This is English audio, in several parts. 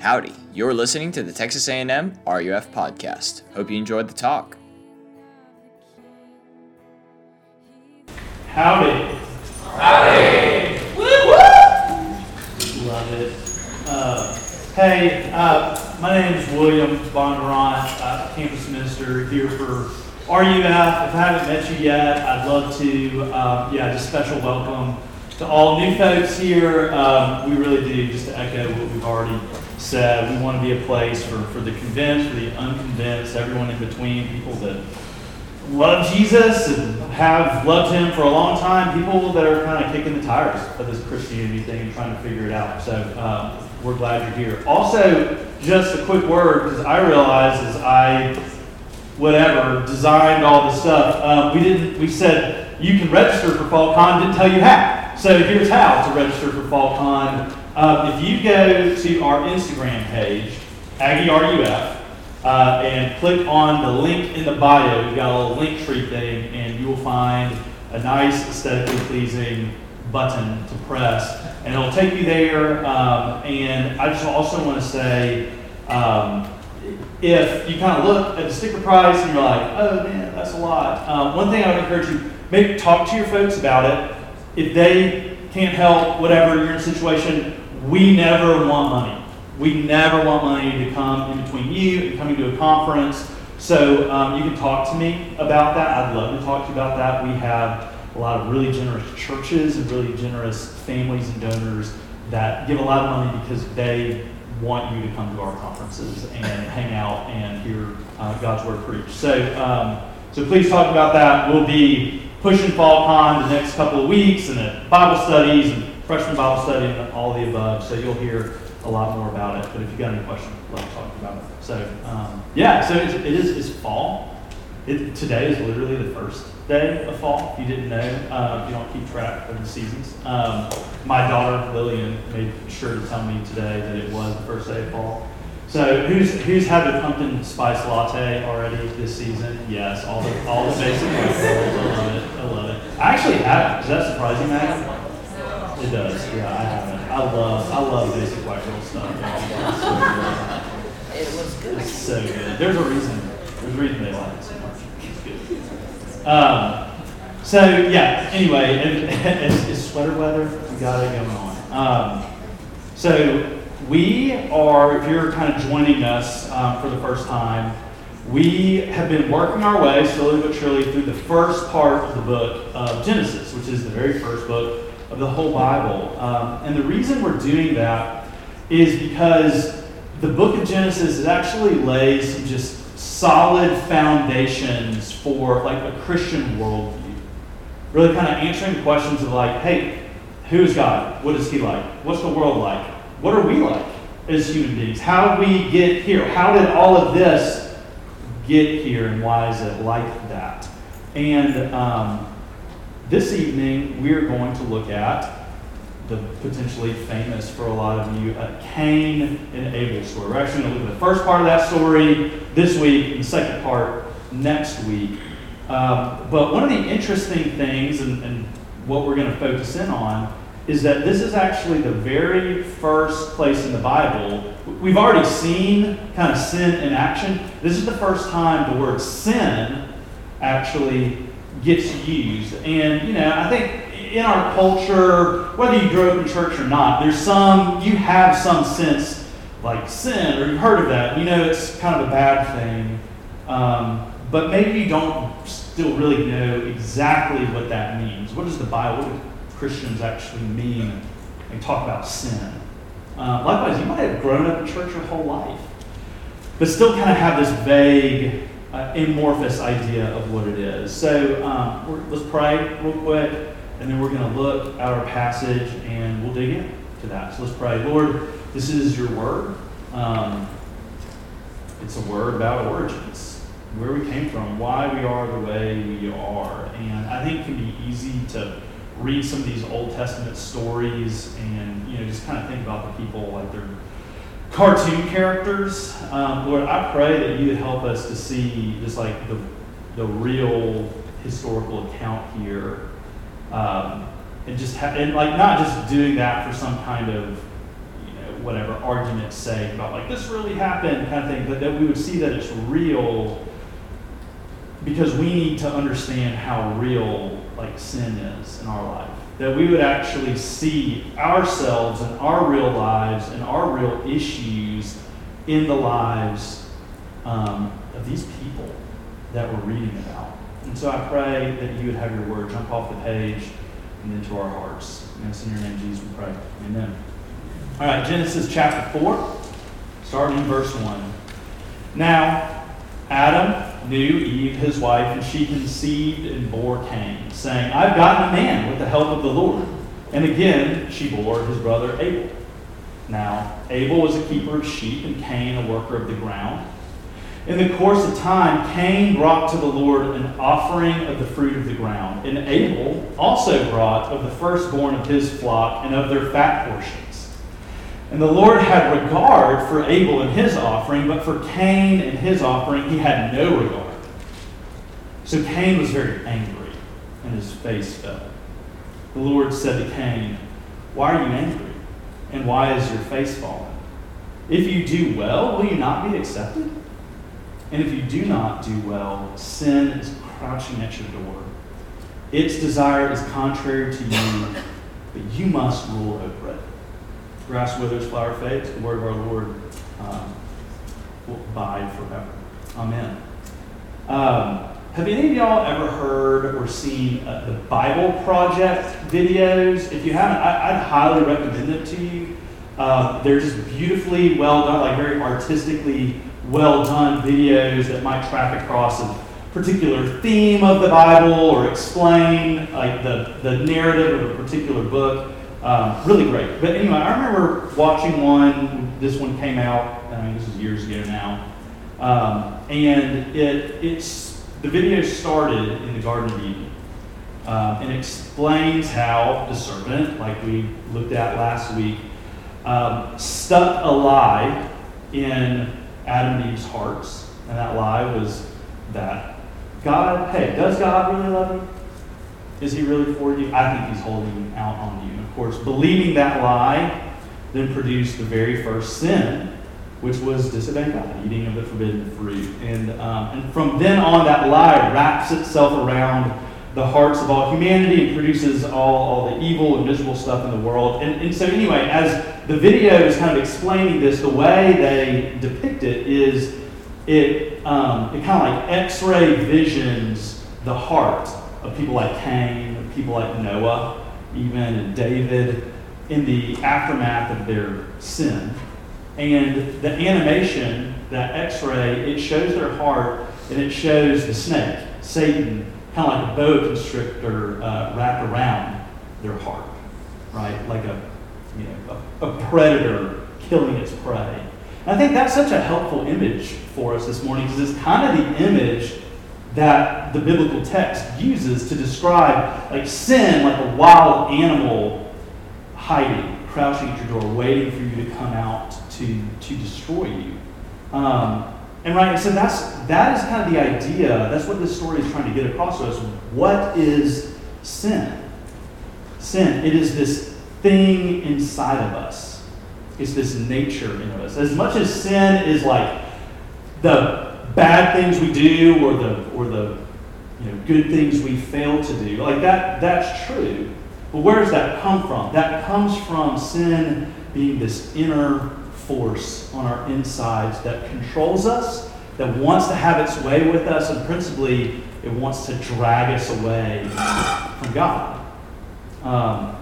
Howdy, you're listening to the Texas A&M RUF podcast. Hope you enjoyed the talk. Howdy. Howdy. Woo! Love it. Uh, hey, uh, my name is William Bondurant, uh, campus minister here for RUF. If I haven't met you yet, I'd love to, um, yeah, just a special welcome to all new folks here. Um, we really do, just to echo what we've already said, we want to be a place for, for the convinced, for the unconvinced, everyone in between, people that love Jesus and have loved him for a long time, people that are kind of kicking the tires of this Christianity thing and trying to figure it out. So um, we're glad you're here. Also, just a quick word, because I realized as I, whatever, designed all this stuff, um, we didn't, we said you can register for FallCon, didn't tell you how. So here's how to register for FallCon. Um, if you go to our Instagram page, Aggie RUF, uh, and click on the link in the bio. We've got a little link tree thing, and you will find a nice, aesthetically pleasing button to press, and it'll take you there. Um, and I just also want to say, um, if you kind of look at the sticker price and you're like, oh man, that's a lot. Um, one thing I would encourage you, maybe talk to your folks about it. If they can't help, whatever you're in a situation, we never want money. We never want money to come in between you and coming to a conference. So um, you can talk to me about that. I'd love to talk to you about that. We have a lot of really generous churches and really generous families and donors that give a lot of money because they want you to come to our conferences and hang out and hear uh, God's word preached. So, um, so please talk about that. We'll be pushing FallCon the next couple of weeks and at Bible studies and freshman Bible study and all the above. So you'll hear a lot more about it. But if you got any questions, love to talk about it. So um, yeah, so it's, it is it's fall. It, today is literally the first day of fall. If you didn't know, uh, you don't keep track of the seasons. Um, my daughter Lillian made sure to tell me today that it was the first day of fall. So who's who's had the pumpkin spice latte already this season? Yes, all the all the basic I love it. I love it. I actually have. Does that surprising, Matt? It does. Yeah, I haven't. I love I love basic white girl stuff. It was good. It's so good. There's a reason. There's a reason they like it so much. It's good. Um, so yeah. Anyway, it, it's, it's sweater weather. We got it going on. Um, so we are. If you're kind of joining us um, for the first time, we have been working our way slowly but surely through the first part of the book of Genesis, which is the very first book of the whole Bible. Um, and the reason we're doing that is because the book of Genesis actually lays some just solid foundations for like a Christian worldview. Really kind of answering questions of like, hey, who is God? What is he like? What's the world like? What are we like as human beings? How did we get here? How did all of this get here and why is it like that? And um, this evening, we are going to look at the potentially famous for a lot of you uh, Cain and Abel story. We're actually going to look at the first part of that story this week and the second part next week. Um, but one of the interesting things, and, and what we're going to focus in on, is that this is actually the very first place in the Bible. We've already seen kind of sin in action. This is the first time the word sin actually gets used. And, you know, I think in our culture, whether you grew up in church or not, there's some, you have some sense like sin, or you've heard of that. You know it's kind of a bad thing. Um, but maybe you don't still really know exactly what that means. What does the Bible, what do Christians actually mean and talk about sin? Uh, likewise, you might have grown up in church your whole life, but still kind of have this vague, uh, amorphous idea of what it is. So um, let's pray real quick, and then we're going to look at our passage and we'll dig into that. So let's pray. Lord, this is your word. Um, it's a word about origins, where we came from, why we are the way we are. And I think it can be easy to read some of these Old Testament stories and you know just kind of think about the people like they're cartoon characters. Um, Lord, I pray that you would help us to see just like the the real historical account here, um, and just ha- and like not just doing that for some kind of you know whatever argument's sake about like this really happened kind of thing, but that we would see that it's real because we need to understand how real like sin is in our life. That we would actually see ourselves and our real lives and our real issues in the lives um, of these people that we're reading about. And so I pray that you would have your word jump off the page and into our hearts. And it's in your name, Jesus, we pray. Amen. All right, Genesis chapter 4, starting in verse 1. Now, Adam knew Eve, his wife, and she conceived and bore Cain, saying, I've gotten a man with the help of the Lord. And again, she bore his brother Abel. Now, Abel was a keeper of sheep, and Cain a worker of the ground. In the course of time, Cain brought to the Lord an offering of the fruit of the ground, and Abel also brought of the firstborn of his flock and of their fat portions. And the Lord had regard for Abel and his offering, but for Cain and his offering he had no regard. So Cain was very angry, and his face fell. The Lord said to Cain, Why are you angry? And why is your face fallen? If you do well, will you not be accepted? And if you do not do well, sin is crouching at your door. Its desire is contrary to you, but you must rule over it. Grass withers, flower fades. The word of our Lord um, will abide forever. Amen. Um, have any of y'all ever heard or seen uh, the Bible Project videos? If you haven't, I, would highly recommend them to you. Uh, they're just beautifully well done, like very artistically well done videos that might track across a particular theme of the Bible or explain like the, the narrative of a particular book. Um, really great. But anyway, I remember watching one. This one came out. I mean, this is years ago now, um, and it it's the video started in the Garden of Eden um, and explains how the serpent, like we looked at last week, um, stuck a lie in Adam and Eve's hearts. And that lie was that God, hey, does God really love you? Is he really for you? I think he's holding out on you. Of course, believing that lie then produced the very first sin, which was disobeying God, eating of the forbidden fruit. And, um, and from then on, that lie wraps itself around the hearts of all humanity and produces all, all the evil and miserable stuff in the world. And, and so, anyway, as the video is kind of explaining this, the way they depict it is it, um, it kind of like x ray visions the heart of people like Cain, of people like Noah, even, and David in the aftermath of their sin. And the animation, that x ray, it shows their heart and it shows the snake, Satan, kind of like a boa constrictor uh, wrapped around their heart, right? Like a, you know, a, a predator killing its prey. And I think that's such a helpful image for us this morning because it's kind of the image that the biblical text uses to describe like sin like a wild animal hiding, crouching at your door, waiting for you to come out to, to destroy you. Um, and right, so that's that is kind of the idea. That's what this story is trying to get across to us. What is sin? Sin. It is this thing inside of us. It's this nature in us. As much as sin is like the bad things we do or the or the you know good things we fail to do, like that that's true. But where does that come from? That comes from sin being this inner force on our insides that controls us, that wants to have its way with us, and principally, it wants to drag us away from God. Um,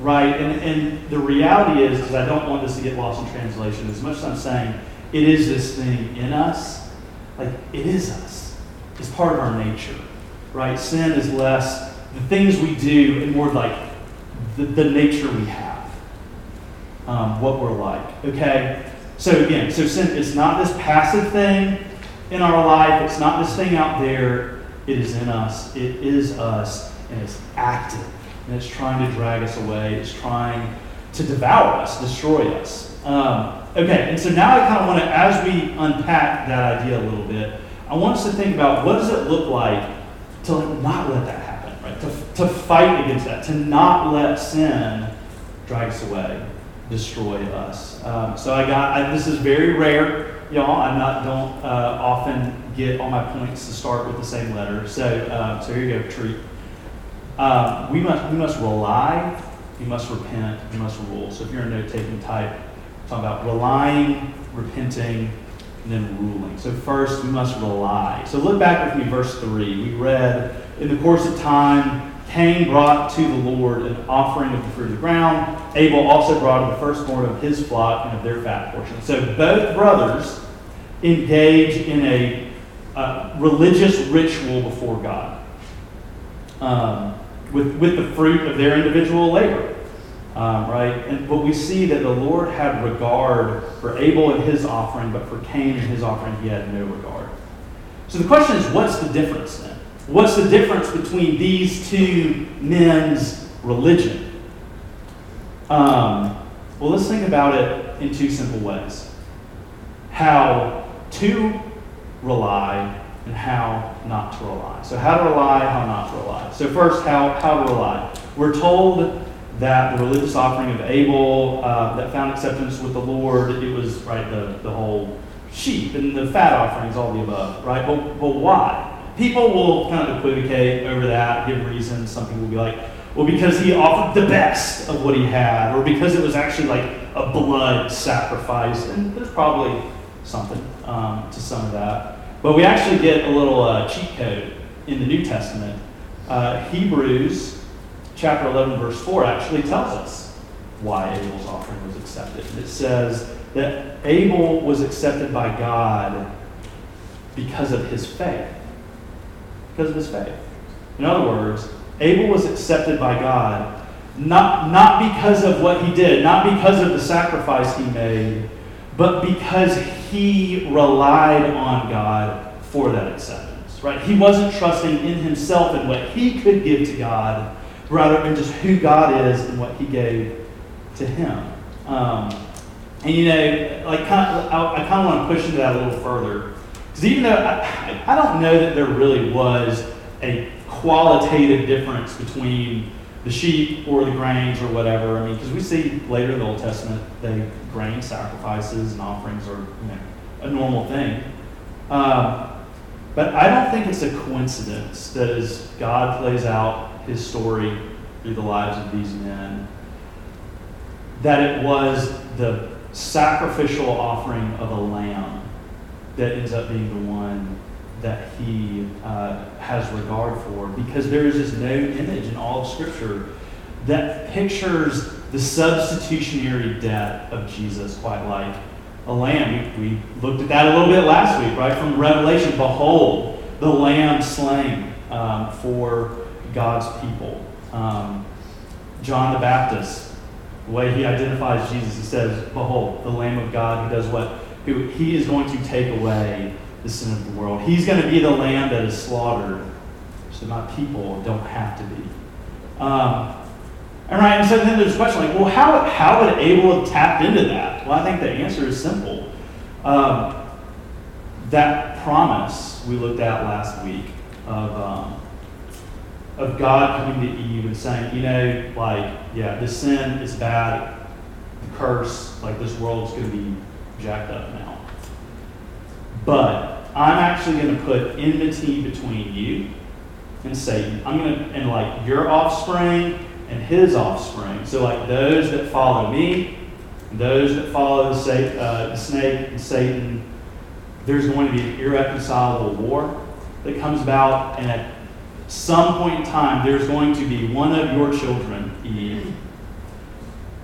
right? And, and the reality is, because I don't want this to get lost in translation, as much as I'm saying it is this thing in us, like it is us. It's part of our nature, right? Sin is less the things we do and more like the, the nature we have um, what we're like. Okay? So again, so sin is not this passive thing in our life, it's not this thing out there. It is in us. It is us, and it's active. And it's trying to drag us away. It's trying to devour us, destroy us. Um, okay, and so now I kind of want to, as we unpack that idea a little bit, I want us to think about what does it look like to not let that happen, right? To, to fight against that, to not let sin drag us away. destroy us. Um, so I got, I, this is very rare, y'all. I not don't uh, often get all my points to start with the same letter. So, uh, so here you go, treat. Um, we must we must rely, we must repent, we must rule. So if you're a note-taking type, about relying, repenting, and then ruling. So first, we must rely. So look back with me, verse three. We read in the course of time Cain brought to the Lord an offering of the fruit of the ground. Abel also brought the firstborn of his flock and of their fat portion. So both brothers engage in a uh, religious ritual before God um, with, with the fruit of their individual labor. Um, right? And, but we see that the Lord had regard for Abel and his offering, but for Cain and his offering, he had no regard. So the question is, what's the difference then? What's the difference between these two men's religion? Um, well, let's think about it in two simple ways how to rely and how not to rely. So, how to rely, how not to rely. So, first, how, how to rely. We're told that the religious offering of Abel uh, that found acceptance with the Lord, it was, right, the, the whole sheep and the fat offerings, all the above, right? But, but why? people will kind of equivocate over that, give reasons. Some people will be like, well, because he offered the best of what he had, or because it was actually like a blood sacrifice. And there's probably something um, to some of that. But we actually get a little uh, cheat code in the New Testament. Uh, Hebrews chapter 11, verse 4 actually tells us why Abel's offering was accepted. It says that Abel was accepted by God because of his faith because of his faith. In other words, Abel was accepted by God not, not because of what he did, not because of the sacrifice he made, but because he relied on God for that acceptance. Right? He wasn't trusting in himself and what he could give to God, rather in just who God is and what he gave to him. Um, and you know, like kind of, I, I kind of want to push into that a little further because even though I, I don't know that there really was a qualitative difference between the sheep or the grains or whatever. I mean, because we see later in the Old Testament, they grain sacrifices and offerings are you know, a normal thing. Um, but I don't think it's a coincidence that as God plays out his story through the lives of these men, that it was the sacrificial offering of a lamb that ends up being the one that he uh, has regard for because there is just no image in all of Scripture that pictures the substitutionary death of Jesus quite like a lamb. We, we looked at that a little bit last week, right? From Revelation Behold, the lamb slain um, for God's people. Um, John the Baptist, the way he identifies Jesus, he says, Behold, the Lamb of God who does what? who he is going to take away the sin of the world. He's going to be the lamb that is slaughtered so my people don't have to be. Um, all right, and so then there's a question like, well, how, how would Abel have tapped into that? Well, I think the answer is simple. Um, that promise we looked at last week of, um, of God coming to Eve and saying, you know, like, yeah, this sin is bad, the curse, like this world's going to be jacked up now. But I'm actually going to put enmity between you and Satan. I'm going to, and like your offspring and his offspring. So, like those that follow me, those that follow the, uh, snake and Satan, there's going to be an irreconcilable war that comes about, and at some point in time, there's going to be one of your children, Eve.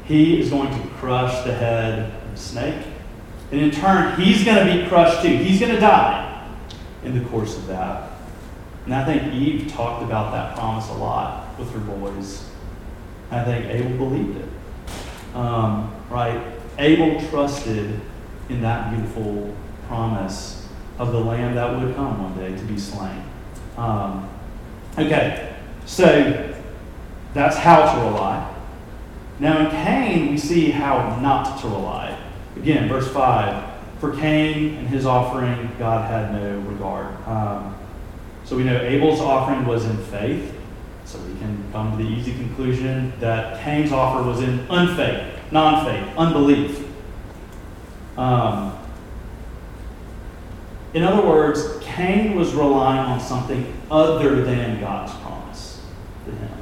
He is going to crush the head of the snake and in turn, he's going to be crushed too. He's going to die in the course of that. And I think Eve talked about that promise a lot with her boys. I think Abel believed it. Um, right? Abel trusted in that beautiful promise of the lamb that would come one day to be slain. Um, okay, so that's how to rely. Now in Cain, we see how not to rely. Again, verse 5 For Cain and his offering, God had no regard. Um, so we know Abel's offering was in faith, So we can come to the easy conclusion that Cain's offer was in unfaith, non faith, unbelief. Um, in other words, Cain was relying on something other than God's promise to him.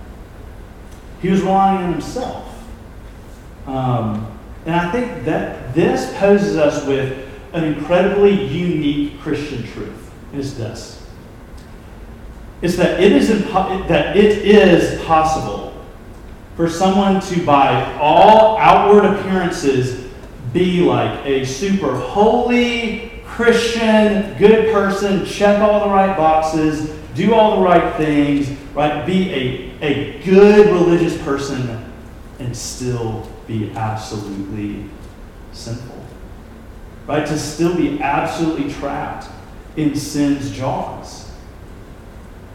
He was relying on himself. Um, and I think that this poses us with an incredibly unique Christian truth. Is this? It's that it is impo- that it is possible for someone to, by all outward appearances, be like a super holy Christian, good person, check all the right boxes, do all the right things, right? Be a, a good religious person and still be absolutely sinful. Right? To still be absolutely trapped in sin's jaws.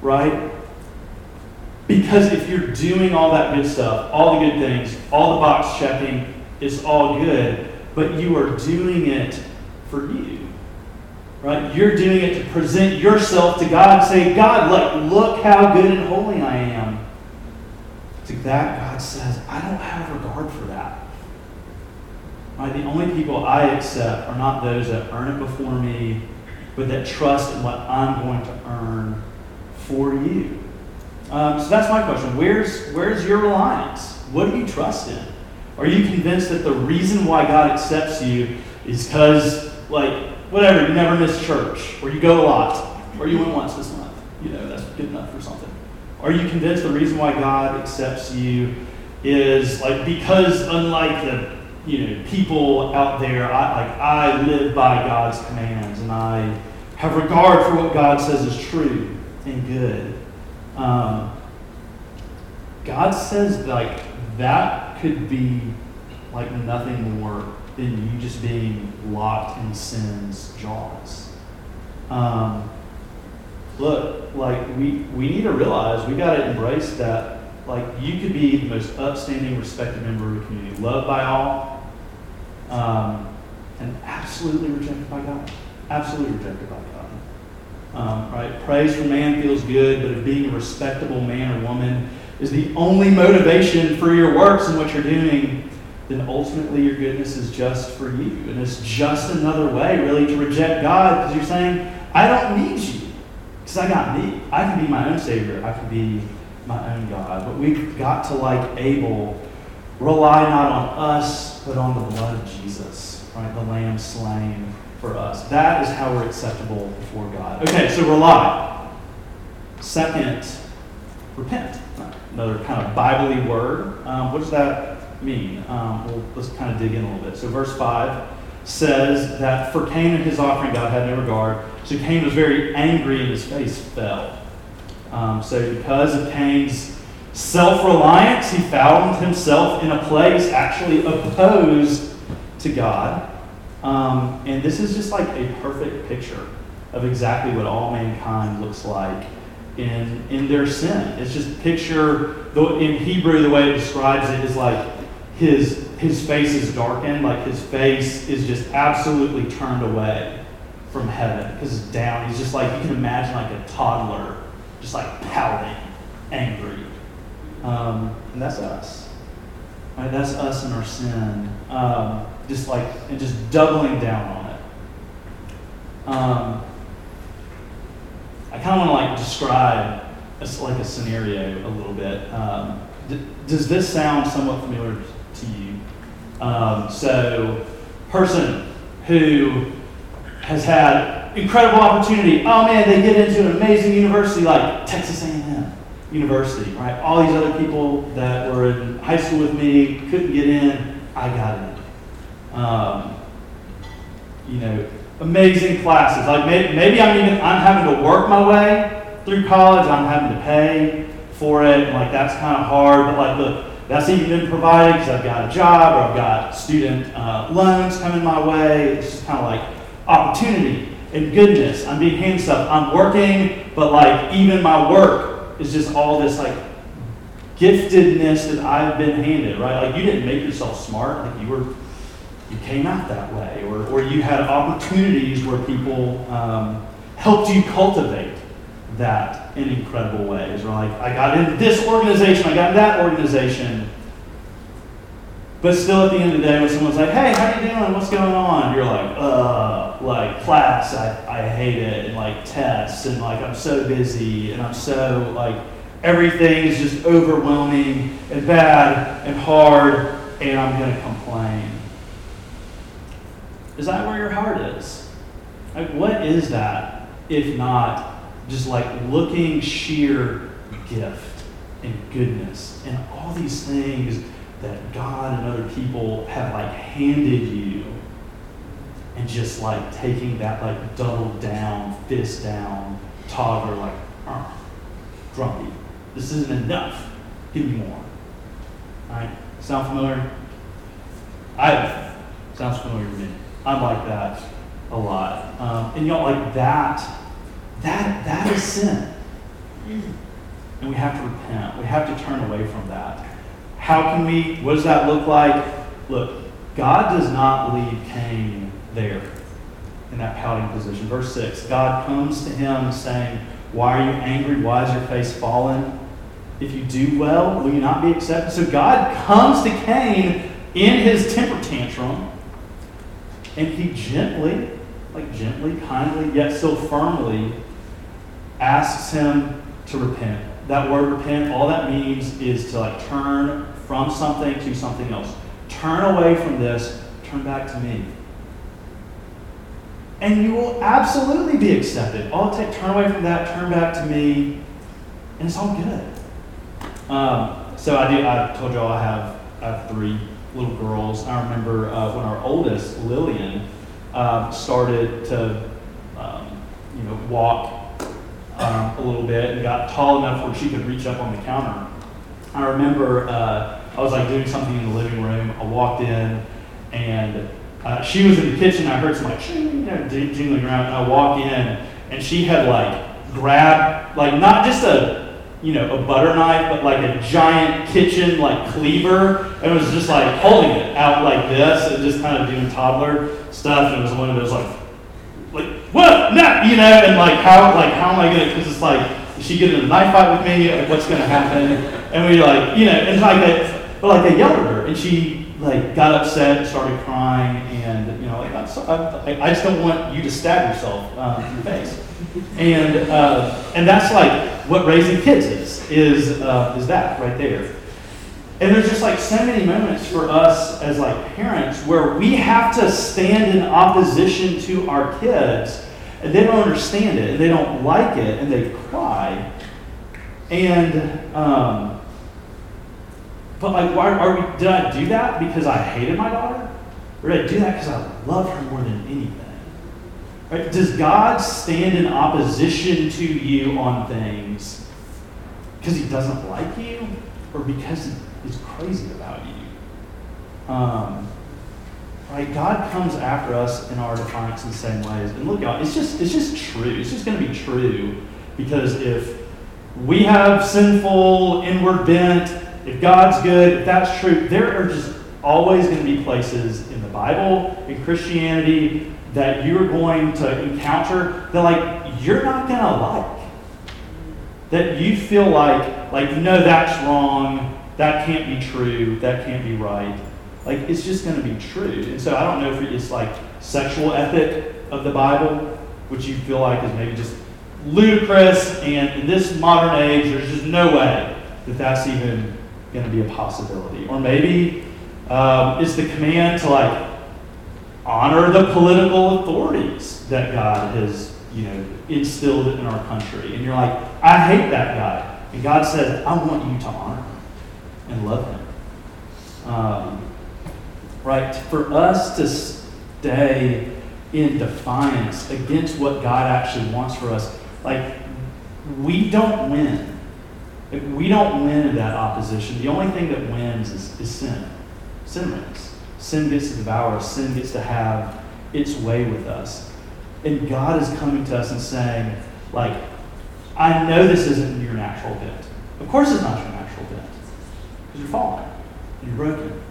Right? Because if you're doing all that good stuff, all the good things, all the box checking, it's all good, but you are doing it for you. Right? You're doing it to present yourself to God and say, God, like, look how good and holy I am. To that, God says, I don't have regard for that. Right? The only people I accept are not those that earn it before me, but that trust in what I'm going to earn for you. Um, so that's my question. Where's, where's your reliance? What do you trust in? Are you convinced that the reason why God accepts you is because, like, whatever, you never miss church, or you go a lot, or you went once this month? You know, that's good enough for something. Are you convinced the reason why God accepts you is like because unlike the you know people out there, I like I live by God's commands and I have regard for what God says is true and good. Um, God says like that could be like nothing more than you just being locked in sin's jaws. Um, look, like we, we need to realize we got to embrace that. Like you could be the most upstanding, respected member of the community, loved by all, um, and absolutely rejected by God. Absolutely rejected by God. Um, right? Praise from man feels good, but if being a respectable man or woman is the only motivation for your works and what you're doing, then ultimately your goodness is just for you. And it's just another way, really, to reject God because you're saying, I don't need you. Because I got me. I can be my own Savior. I can be my own God. But we've got to, like Abel, rely not on us, but on the blood of Jesus, right? The Lamb slain for us. That is how we're acceptable before God. Okay, so rely. Second, repent. Another kind of Bible word. Um, what does that mean? Um, well, let's kind of dig in a little bit. So, verse 5 says that for Cain and his offering, God had no regard. So, Cain was very angry and his face fell. Um, so, because of Cain's self reliance, he found himself in a place actually opposed to God. Um, and this is just like a perfect picture of exactly what all mankind looks like in, in their sin. It's just picture, in Hebrew, the way it describes it is like his, his face is darkened, like his face is just absolutely turned away from heaven because it's down. He's just like, you can imagine like a toddler, just like pouting, angry. Um, and that's us. Right? That's us in our sin. Um, just like, and just doubling down on it. Um, I kind of want to like describe a, like a scenario a little bit. Um, d- does this sound somewhat familiar? Um, so, person who has had incredible opportunity. Oh man, they get into an amazing university like Texas A&M University, right? All these other people that were in high school with me couldn't get in. I got in. Um, you know, amazing classes. Like maybe, maybe I'm even I'm having to work my way through college. I'm having to pay for it. And like that's kind of hard. But like look, that's even been provided because I've got a job or I've got student uh, loans coming my way. It's just kind of like opportunity and goodness. I'm being handed stuff. I'm working, but like even my work is just all this like giftedness that I've been handed, right? Like you didn't make yourself smart, like you were you came out that way, or, or you had opportunities where people um, helped you cultivate that in incredible ways. Like, I got in this organization, I got in that organization. But still, at the end of the day, when someone's like, "Hey, how you doing? What's going on?" You're like, "Uh, like class, I, I hate it, and like tests, and like I'm so busy, and I'm so like everything is just overwhelming and bad and hard, and I'm gonna complain." Is that where your heart is? Like, what is that if not just like looking sheer gift and goodness and all these things that God and other people have like handed you and just like taking that like double down, fist down, toddler like, uh, grumpy. This isn't enough. Give me more. All right? Sound familiar? I sounds familiar to me. I'm like that a lot. Um, and y'all like that, that that is sin. And we have to repent. We have to turn away from that. How can we, what does that look like? Look, God does not leave Cain there in that pouting position. Verse 6 God comes to him saying, Why are you angry? Why is your face fallen? If you do well, will you not be accepted? So God comes to Cain in his temper tantrum, and he gently, like gently, kindly, yet still firmly, asks him to repent. That word repent, all that means is to like turn from something to something else. Turn away from this, turn back to me. And you will absolutely be accepted. All it takes, turn away from that, turn back to me, and it's all good. Um, so I do. I told y'all I have I have three little girls. I remember uh, when our oldest Lillian uh, started to um, you know walk um, a little bit and got tall enough where she could reach up on the counter. I remember uh, I was like doing something in the living room. I walked in and uh, she was in the kitchen. I heard some like jingling around. I walk in and she had like grabbed like not just a you know, a butter knife, but like a giant kitchen like cleaver, and was just like holding it out like this and just kind of doing toddler stuff. And it was one of those like, like what? No, you know, and like how like how am I gonna? Because it's like, is she getting a knife fight with me? Like what's gonna happen? And we like, you know, and like that, but like I yelled at her, and she like got upset, started crying, and you know, like I'm so, I, I just don't want you to stab yourself um, in the face. And uh, and that's like what raising kids is is uh, is that right there. And there's just like so many moments for us as like parents where we have to stand in opposition to our kids, and they don't understand it, and they don't like it, and they cry. And um, but like, why are we? Did I do that because I hated my daughter, or did I do that because I love her more than anything? Right? Does God stand in opposition to you on things because he doesn't like you or because he's crazy about you? Um, right? God comes after us in our defiance in the same ways. And look, y'all, it's just it's just true. It's just going to be true because if we have sinful inward bent, if God's good, if that's true, there are just always going to be places in the Bible, in Christianity, that you're going to encounter that like you're not going to like. That you feel like like no that's wrong, that can't be true, that can't be right. Like it's just going to be true. And so I don't know if it's like sexual ethic of the Bible, which you feel like is maybe just ludicrous and in this modern age there's just no way that that's even going to be a possibility. Or maybe um, it's the command to like honor the political authorities that God has, you know, instilled in our country. And you're like, I hate that guy. And God says, I want you to honor him and love him. Um, right? For us to stay in defiance against what God actually wants for us, like, we don't win. we don't win in that opposition. The only thing that wins is, is sin. Sin wins. Sin gets to devour us, sin gets to have its way with us. And God is coming to us and saying, like, I know this isn't your natural bent. Of course it's not. You're fallen. You're broken.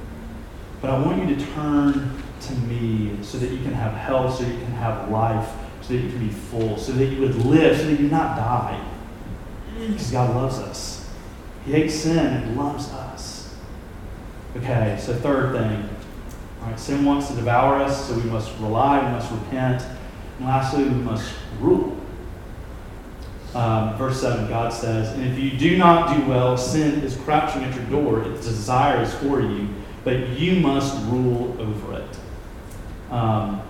But I want you to turn to me so that you can have health, so you can have life, so that you can be full, so that you would live, so that you not die. Because God loves us. He hates sin and loves us. Okay, so third thing. All right, sin wants to devour us, so we must rely, we must repent. And lastly, we must rule. Um, verse 7, God says, And if you do not do well, sin is crouching at your door. Its desire is for you, but you must rule over it. Um,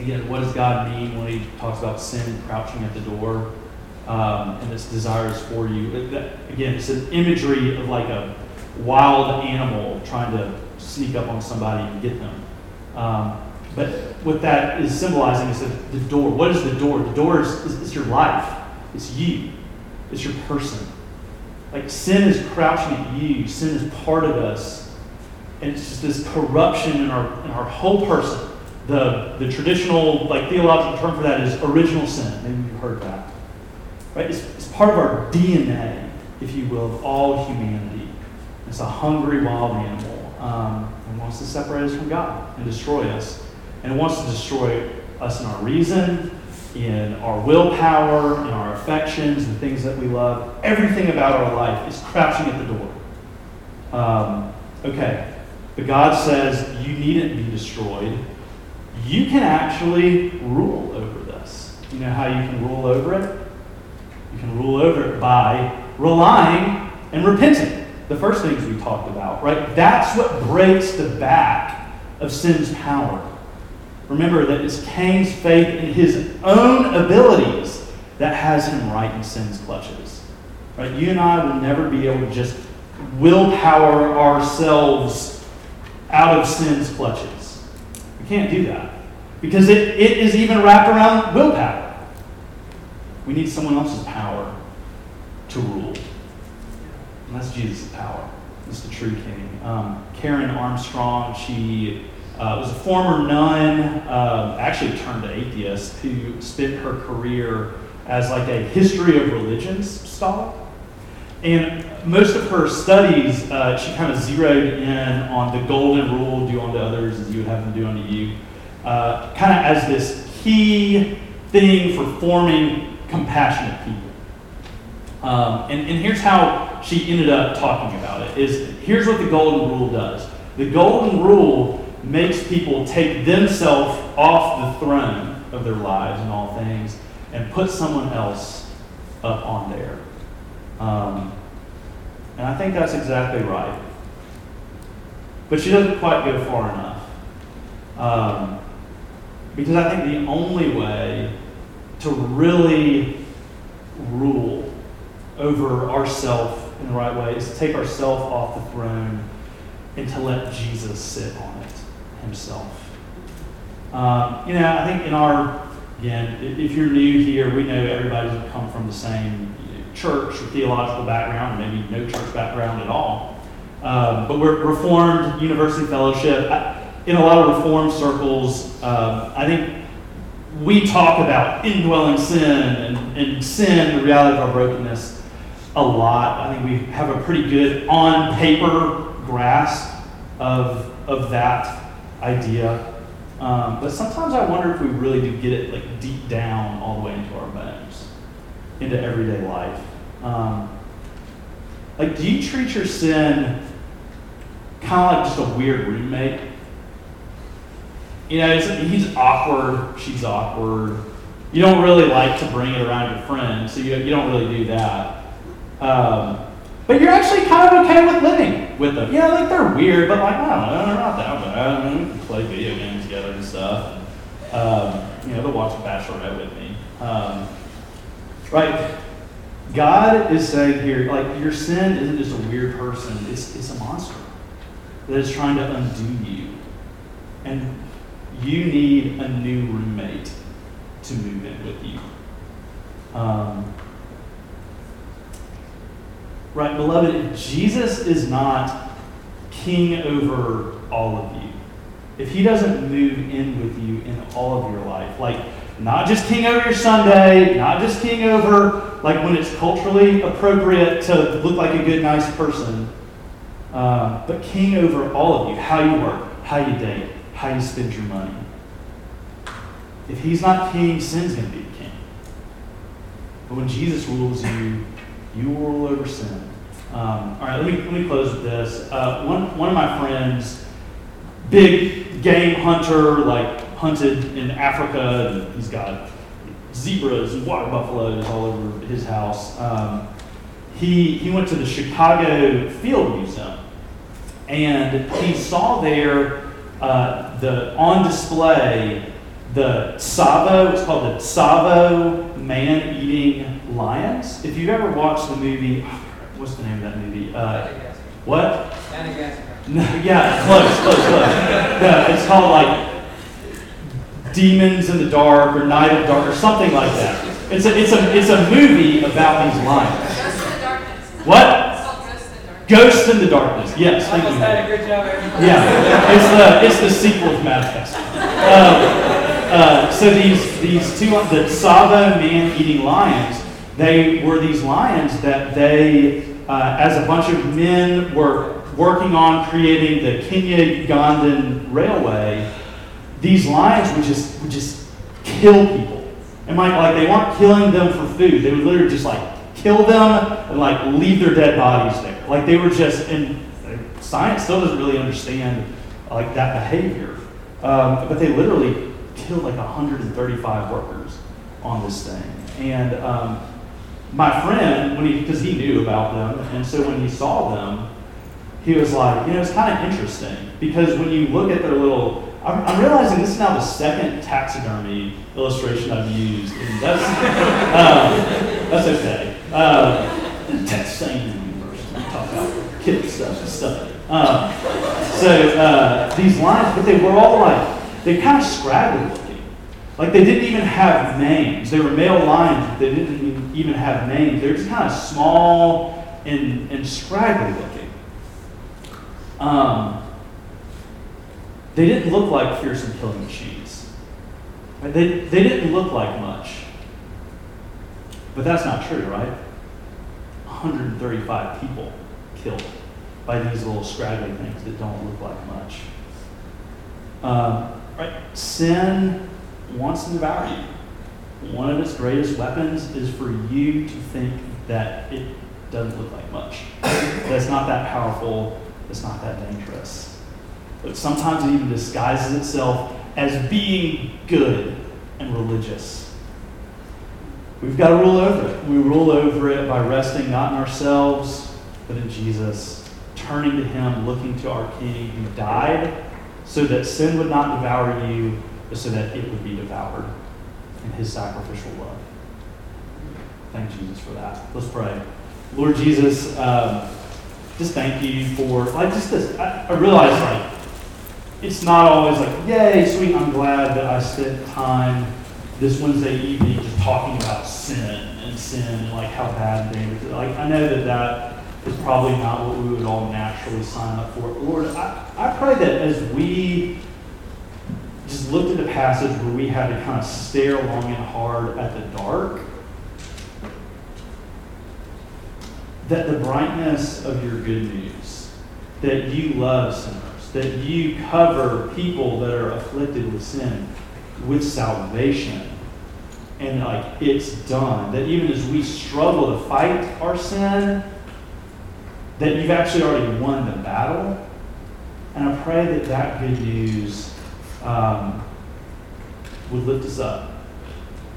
again, what does God mean when he talks about sin crouching at the door um, and its desires for you? again, it's an imagery of like a wild animal trying to sneak up on somebody and get them. Um, but what that is symbolizing is that the door. What is the door? The door is, is, is your life. It's you. It's your person. Like sin is crouching at you. Sin is part of us. And it's just this corruption in our in our whole person. The the traditional like theological term for that is original sin. Maybe you've heard that. Right? It's, it's part of our DNA, if you will, of all humanity. It's a hungry wild animal. Um, and wants to separate us from God and destroy us. And it wants to destroy us in our reason, in our willpower, in our affections, the things that we love. Everything about our life is crouching at the door. Um, okay, but God says you needn't be destroyed. You can actually rule over this. You know how you can rule over it? You can rule over it by relying and repenting. The first things we talked about, right? That's what breaks the back of sin's power. Remember that it's Cain's faith in his own abilities that has him right in sin's clutches. Right? You and I will never be able to just willpower ourselves out of sin's clutches. We can't do that. Because it, it is even wrapped around willpower. We need someone else's power to rule. And that's Jesus' power. He's the true king. Um, Karen Armstrong, she uh, was a former nun, uh, actually turned atheist, who spent her career as like a history of religions scholar. And most of her studies, uh, she kind of zeroed in on the golden rule do unto others as you would have them do unto you, uh, kind of as this key thing for forming compassionate people. Um, and, and here's how she ended up talking about it is here's what the golden rule does. The golden rule makes people take themselves off the throne of their lives and all things and put someone else up on there. Um, and I think that's exactly right. But she doesn't quite go far enough. Um, because I think the only way to really rule over ourself in the right way is to take ourself off the throne and to let Jesus sit on it himself. Um, you know, I think in our, again, if you're new here, we know everybody doesn't come from the same church or theological background, or maybe no church background at all. Um, but we're Reformed University Fellowship. in a lot of Reformed circles, um, I think we talk about indwelling sin and, and sin, the reality of our brokenness, a lot. I think we have a pretty good on paper grasp of, of that idea. Um, but sometimes I wonder if we really do get it like deep down all the way into our bones, into everyday life. Um, like, do you treat your sin kind of like just a weird roommate? You know, he's awkward, she's awkward. You don't really like to bring it around your friends, so you, you don't really do that. Um, but you're actually kind of okay with living with them. Yeah, like they're weird, but like, I don't know, they're not that bad. I mean, we can play video games together and stuff. Um, you know, they'll watch Bachelorette with me. Um, right? God is saying here, like, your sin isn't just a weird person, it's, it's a monster that is trying to undo you. And you need a new roommate to move in with you. Um, Right, beloved, Jesus is not king over all of you, if he doesn't move in with you in all of your life, like not just king over your Sunday, not just king over like when it's culturally appropriate to look like a good, nice person, uh, but king over all of you, how you work, how you date, how you spend your money. If he's not king, sin's going to be king. But when Jesus rules you, You will rule over sin. Um, all right, let me, let me close with this. Uh, one, one of my friends, big game hunter, like hunted in Africa, and he's got zebras and water buffaloes all over his house. Um, he, he went to the Chicago Field Museum, and he saw there uh, the on display the Tsavo. It's called the Tsavo man-eating lions. If you've ever watched the movie, what's the name of that movie? Uh, what? No, yeah, close, close, close. No, it's called like Demons in the Dark or Night of Dark or something like that. It's a, it's a, it's a movie about these lions. Ghost in the darkness. What? It's called Ghost in the darkness. Ghost in the Darkness. Yes, thank Almost you. had a good job, everybody. Yeah, it's the it's the sequel to Manifest. Um, uh, so these these two the Tsavo man-eating lions, they were these lions that they, uh, as a bunch of men were working on creating the Kenya-Ugandan railway, these lions would just would just kill people, and like like they weren't killing them for food. They would literally just like kill them and like leave their dead bodies there. Like they were just and science still doesn't really understand like that behavior. Um, but they literally killed like 135 workers on this thing. And um, my friend, when he because he knew about them, and so when he saw them, he was like, you know, it's kind of interesting because when you look at their little, I'm, I'm realizing this is now the second taxidermy illustration I've used, and that's um, that's okay. Um, that's same universe. Talk about kid stuff and stuff. Um, so uh, these lines, but they were all like they kind of scraggly. Like they didn't even have names. They were male lions, but they didn't even have names. They're just kind of small and, and scraggly looking. Um, they didn't look like fearsome killing machines. Right? They, they didn't look like much. But that's not true, right? 135 people killed by these little scraggly things that don't look like much. Um, right? Sin wants to devour you. One of its greatest weapons is for you to think that it doesn't look like much. that it's not that powerful, it's not that dangerous. But sometimes it even disguises itself as being good and religious. We've got to rule over it. We rule over it by resting not in ourselves, but in Jesus, turning to Him, looking to our King who died so that sin would not devour you, so that it would be devoured in His sacrificial love. Thank Jesus for that. Let's pray. Lord Jesus, um, just thank you for like just this. I, I realize like it's not always like yay, sweet. I'm glad that I spent time this Wednesday evening just talking about sin and sin and like how bad things. Like I know that that is probably not what we would all naturally sign up for. Lord, I, I pray that as we just looked at the passage where we had to kind of stare long and hard at the dark, that the brightness of your good news, that you love sinners, that you cover people that are afflicted with sin with salvation. And like it's done. That even as we struggle to fight our sin, that you've actually already won the battle. And I pray that that good news um, would lift us up.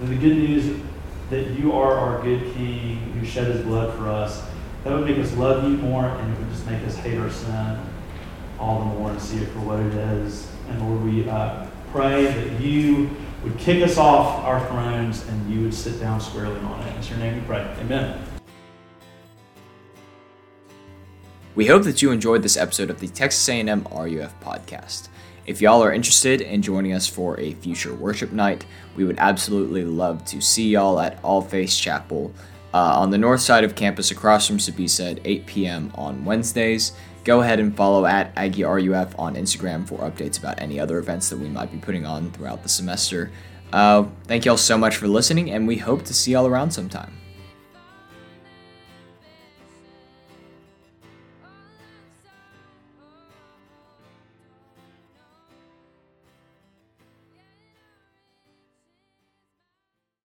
And the good news that you are our good King who shed his blood for us, that would make us love you more and it would just make us hate our sin all the more and see it for what it is. And Lord, we uh, pray that you would kick us off our thrones and you would sit down squarely on it. In your name we pray. Amen. We hope that you enjoyed this episode of the Texas A&M RUF podcast. If y'all are interested in joining us for a future worship night, we would absolutely love to see y'all at All Faith Chapel uh, on the north side of campus across from Sbisa at 8 p.m. on Wednesdays. Go ahead and follow at Aggie RUF on Instagram for updates about any other events that we might be putting on throughout the semester. Uh, thank y'all so much for listening, and we hope to see y'all around sometime.